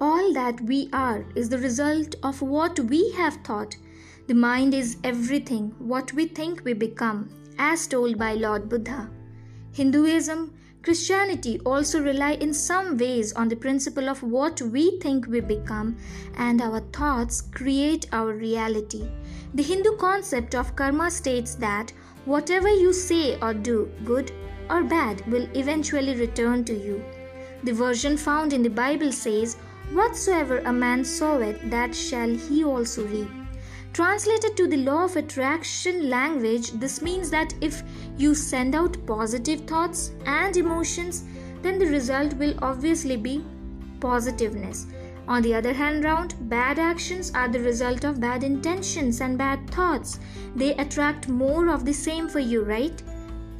All that we are is the result of what we have thought. The mind is everything, what we think we become, as told by Lord Buddha. Hinduism, Christianity also rely in some ways on the principle of what we think we become, and our thoughts create our reality. The Hindu concept of karma states that whatever you say or do, good or bad, will eventually return to you. The version found in the Bible says, Whatsoever a man soweth, that shall he also reap. Translated to the law of attraction language, this means that if you send out positive thoughts and emotions, then the result will obviously be positiveness. On the other hand, round, bad actions are the result of bad intentions and bad thoughts. They attract more of the same for you, right?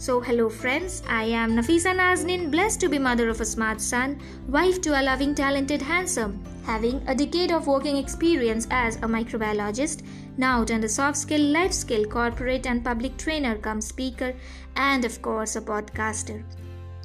So, hello friends, I am Nafisa Nazneen, blessed to be mother of a smart son, wife to a loving, talented, handsome, having a decade of working experience as a microbiologist, now turned a soft skill, life skill, corporate and public trainer, come speaker, and of course a podcaster.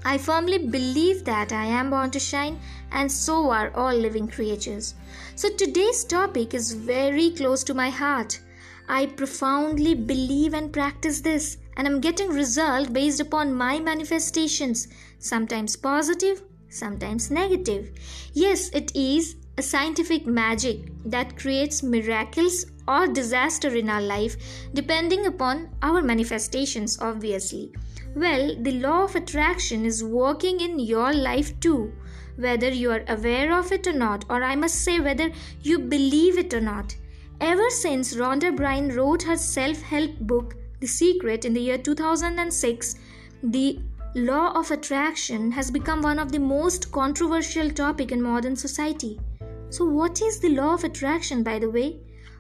I firmly believe that I am born to shine, and so are all living creatures. So today's topic is very close to my heart. I profoundly believe and practice this and I'm getting result based upon my manifestations, sometimes positive, sometimes negative. Yes, it is a scientific magic that creates miracles or disaster in our life depending upon our manifestations obviously. Well, the law of attraction is working in your life too, whether you are aware of it or not, or I must say, whether you believe it or not. Ever since Rhonda Byrne wrote her self help book, the Secret in the year 2006, the law of attraction has become one of the most controversial topic in modern society. So what is the law of attraction by the way?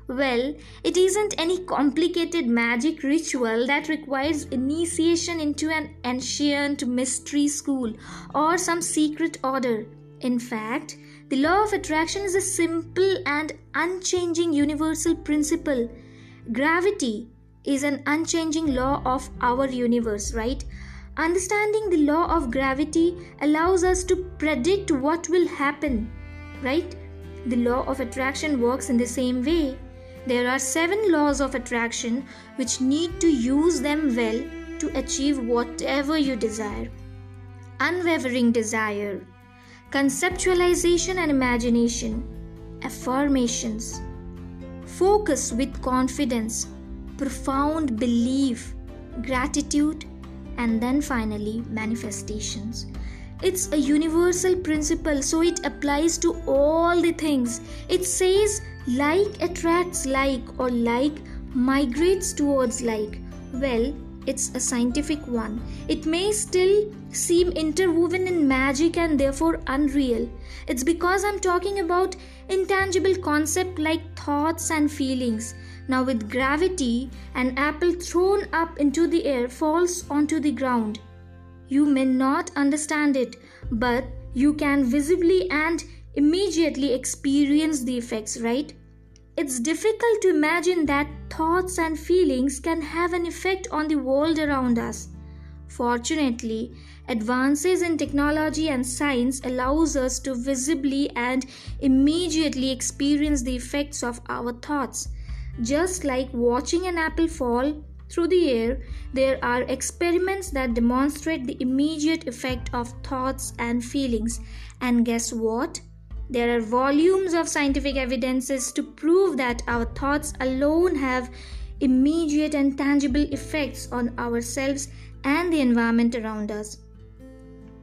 Well, it isn't any complicated magic ritual that requires initiation into an ancient mystery school or some secret order. In fact, the law of attraction is a simple and unchanging universal principle. Gravity, is an unchanging law of our universe, right? Understanding the law of gravity allows us to predict what will happen, right? The law of attraction works in the same way. There are seven laws of attraction which need to use them well to achieve whatever you desire. Unwavering desire, conceptualization and imagination, affirmations, focus with confidence, profound belief, gratitude, and then finally manifestations. It's a universal principle, so it applies to all the things. It says like attracts like, or like migrates towards like. Well, it's a scientific one. It may still seem interwoven in magic and therefore unreal. It's because I'm talking about intangible concepts like thoughts and feelings. Now, with gravity, an apple thrown up into the air falls onto the ground. You may not understand it, but you can visibly and immediately experience the effects, right? It's difficult to imagine that thoughts and feelings can have an effect on the world around us. Fortunately, advances in technology and science allows us to visibly and immediately experience the effects of our thoughts. Just like watching an apple fall through the air, there are experiments that demonstrate the immediate effect of thoughts and feelings. And guess what? There are volumes of scientific evidences to prove that our thoughts alone have immediate and tangible effects on ourselves and the environment around us.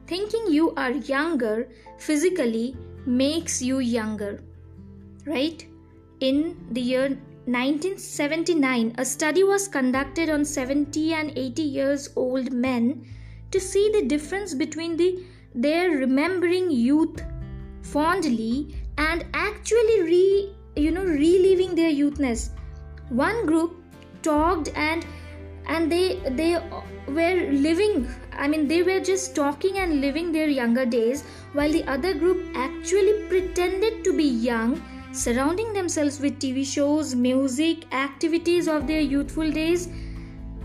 Thinking you are younger physically makes you younger, right? In the year 1979, a study was conducted on 70 and 80 years old men to see the difference between the, their remembering youth fondly and actually re, you know reliving their youthness. One group talked and and they they were living i mean they were just talking and living their younger days while the other group actually pretended to be young surrounding themselves with TV shows, music, activities of their youthful days.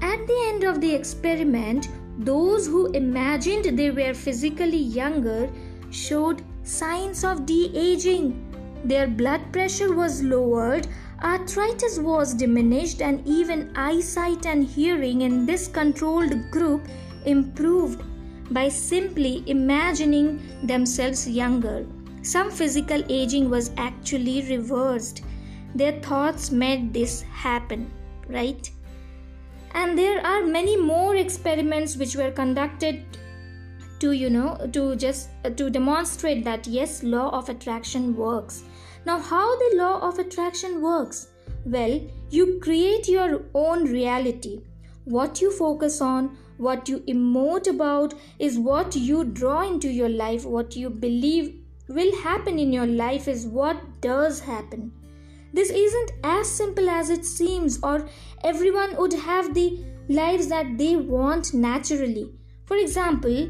At the end of the experiment, those who imagined they were physically younger showed signs of de aging. Their blood pressure was lowered, arthritis was diminished, and even eyesight and hearing in this controlled group improved by simply imagining themselves younger. Some physical aging was actually reversed. Their thoughts made this happen, right? And there are many more experiments which were conducted to you know to just uh, to demonstrate that yes law of attraction works now how the law of attraction works well you create your own reality what you focus on what you emote about is what you draw into your life. What you believe will happen in your life is what does happen. This isn't as simple as it seems, or everyone would have the lives that they want naturally. For example,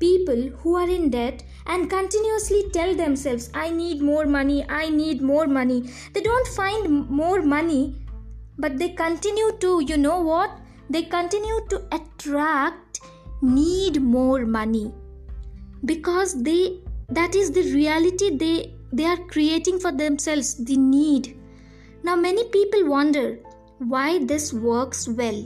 people who are in debt and continuously tell themselves, I need more money, I need more money. They don't find more money, but they continue to, you know what? they continue to attract need more money because they that is the reality they they are creating for themselves the need now many people wonder why this works well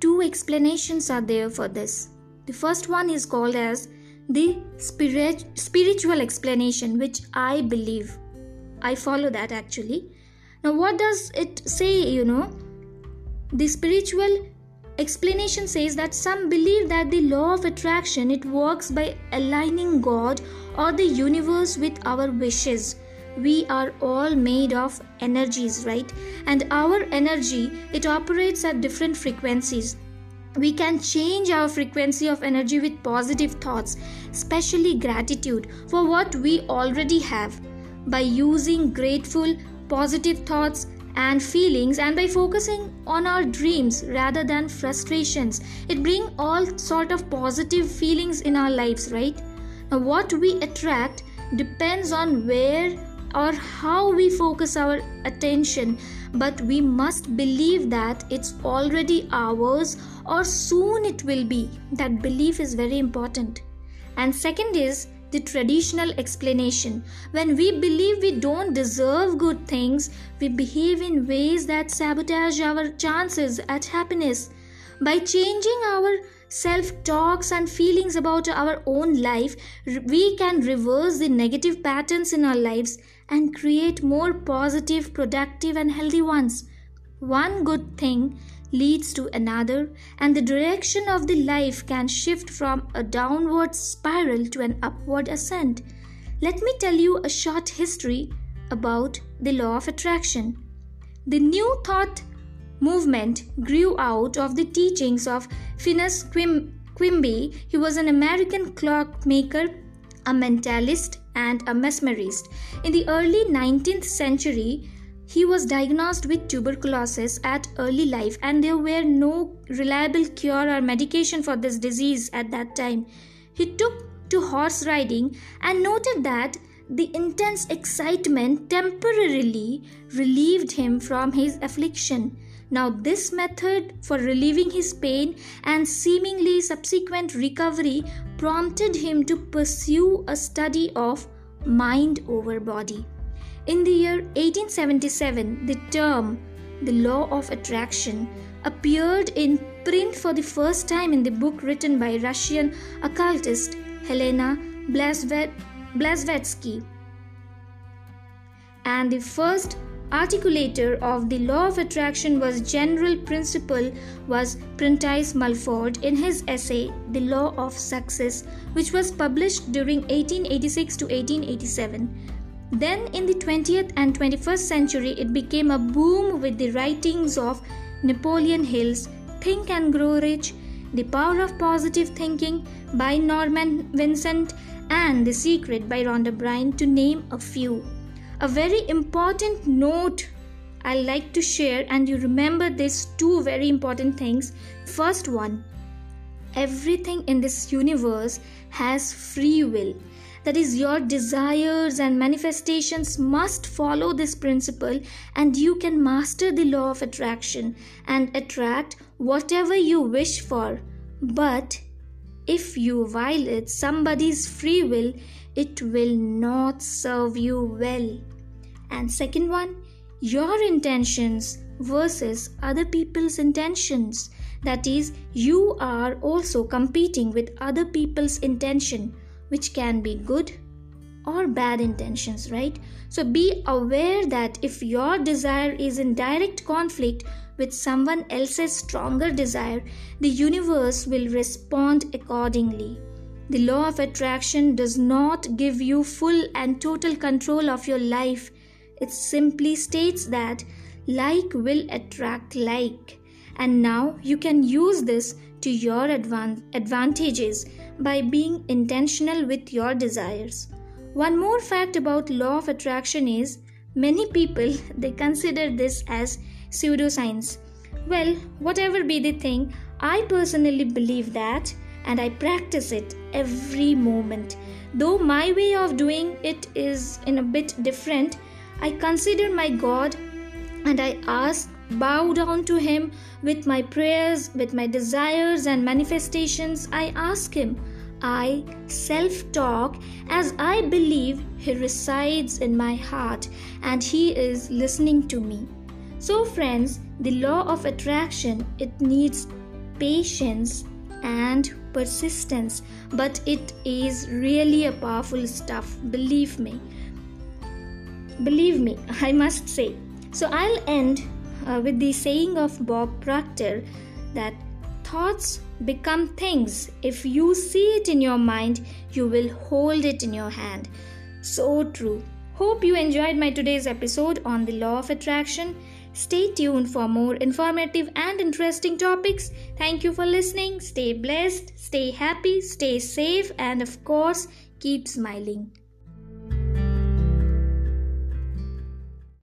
two explanations are there for this the first one is called as the spirit, spiritual explanation which i believe i follow that actually now what does it say you know the spiritual explanation says that some believe that the law of attraction it works by aligning God or the universe with our wishes. We are all made of energies, right? And our energy it operates at different frequencies. We can change our frequency of energy with positive thoughts, especially gratitude for what we already have. By using grateful positive thoughts and feelings and by focusing on our dreams rather than frustrations it bring all sort of positive feelings in our lives right? Now what we attract depends on where or how we focus our attention but we must believe that it's already ours or soon it will be that belief is very important and second is the traditional explanation. When we believe we don't deserve good things, we behave in ways that sabotage our chances at happiness. By changing our self talks and feelings about our own life, we can reverse the negative patterns in our lives and create more positive, productive, and healthy ones. One good thing leads to another, and the direction of the life can shift from a downward spiral to an upward ascent. Let me tell you a short history about the law of attraction. The New Thought movement grew out of the teachings of Phineas Quimby. He was an American clockmaker, a mentalist, and a mesmerist. In the early 19th century, he was diagnosed with tuberculosis at early life, and there were no reliable cure or medication for this disease at that time. He took to horse riding and noted that the intense excitement temporarily relieved him from his affliction. Now, this method for relieving his pain and seemingly subsequent recovery prompted him to pursue a study of mind over body. In the year 1877, the term the law of attraction appeared in print for the first time in the book written by Russian occultist Helena Blavatsky. And the first articulator of the law of attraction was general principle was Prentice Mulford in his essay The Law of Success which was published during 1886 to 1887 then, in the 20th and 21st century, it became a boom with the writings of Napoleon Hill's Think and Grow Rich, The Power of Positive Thinking by Norman Vincent, and The Secret by Rhonda Byrne, to name a few. A very important note I like to share, and you remember these two very important things. First one everything in this universe has free will that is your desires and manifestations must follow this principle and you can master the law of attraction and attract whatever you wish for but if you violate somebody's free will it will not serve you well. And second one, your intentions versus other people's intentions. That is, you are also competing with other people's intention, which can be good or bad intentions, right? So be aware that if your desire is in direct conflict with someone else's stronger desire, the universe will respond accordingly. The law of attraction does not give you full and total control of your life. It simply states that like will attract like. And now you can use this to your advan- advantages by being intentional with your desires. One more fact about law of attraction is many people they consider this as pseudoscience. Well, whatever be the thing, I personally believe that and I practice it every moment. Though my way of doing it is in a bit different, I consider my God and I ask, bow down to Him with my prayers, with my desires and manifestations. I ask Him I self talk as I believe He resides in my heart and He is listening to me. So, friends, the law of attraction it needs patience and persistence, but it is really a powerful stuff. Believe me. Believe me, I must say. So, I'll end uh, with the saying of Bob Proctor that thoughts become things. If you see it in your mind, you will hold it in your hand. So true. Hope you enjoyed my today's episode on the law of attraction. Stay tuned for more informative and interesting topics. Thank you for listening. Stay blessed, stay happy, stay safe, and of course, keep smiling.